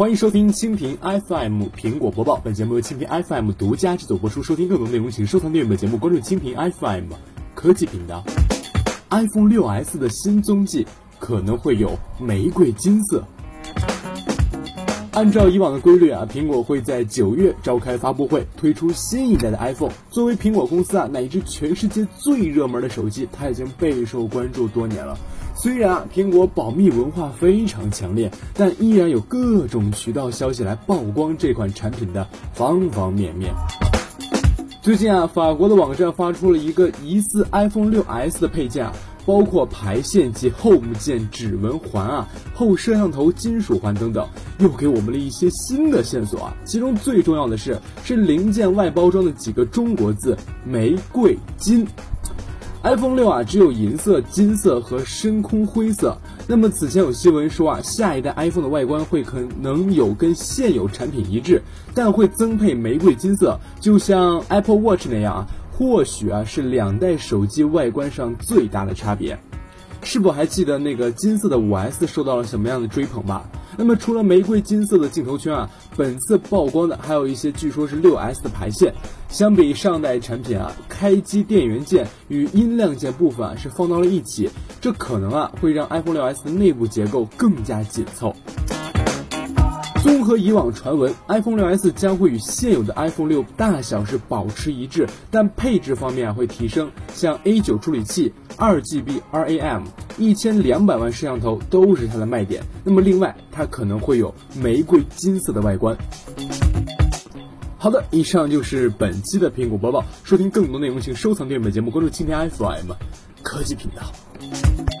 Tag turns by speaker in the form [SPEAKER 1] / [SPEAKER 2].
[SPEAKER 1] 欢迎收听蜻蜓 FM 苹果播报，本节目由蜻蜓 FM 独家制作播出。收听更多内容，请收藏订阅本节目，关注蜻蜓 FM 科技频道。iPhone 6s 的新踪迹可能会有玫瑰金色。按照以往的规律啊，苹果会在九月召开发布会，推出新一代的 iPhone。作为苹果公司啊，乃至全世界最热门的手机，它已经备受关注多年了。虽然啊，苹果保密文化非常强烈，但依然有各种渠道消息来曝光这款产品的方方面面。最近啊，法国的网站发出了一个疑似 iPhone 6s 的配件啊，包括排线及 Home 键指纹环啊、后摄像头金属环等等，又给我们了一些新的线索啊。其中最重要的是，是零件外包装的几个中国字“玫瑰金”。iPhone 六啊，只有银色、金色和深空灰色。那么此前有新闻说啊，下一代 iPhone 的外观会可能有跟现有产品一致，但会增配玫瑰金色，就像 Apple Watch 那样啊，或许啊是两代手机外观上最大的差别。是否还记得那个金色的五 S 受到了什么样的追捧吧？那么除了玫瑰金色的镜头圈啊，本次曝光的还有一些据说是六 S 的排线。相比上代产品啊，开机电源键与音量键部分啊是放到了一起，这可能啊会让 iPhone 六 S 的内部结构更加紧凑。综合以往传闻，iPhone 6s 将会与现有的 iPhone 6大小是保持一致，但配置方面啊会提升，像 A9 处理器、2GB RAM、一千两百万摄像头都是它的卖点。那么另外，它可能会有玫瑰金色的外观。好的，以上就是本期的苹果播报。收听更多内容，请收藏订阅本节目，关注蜻蜓 FM 科技频道。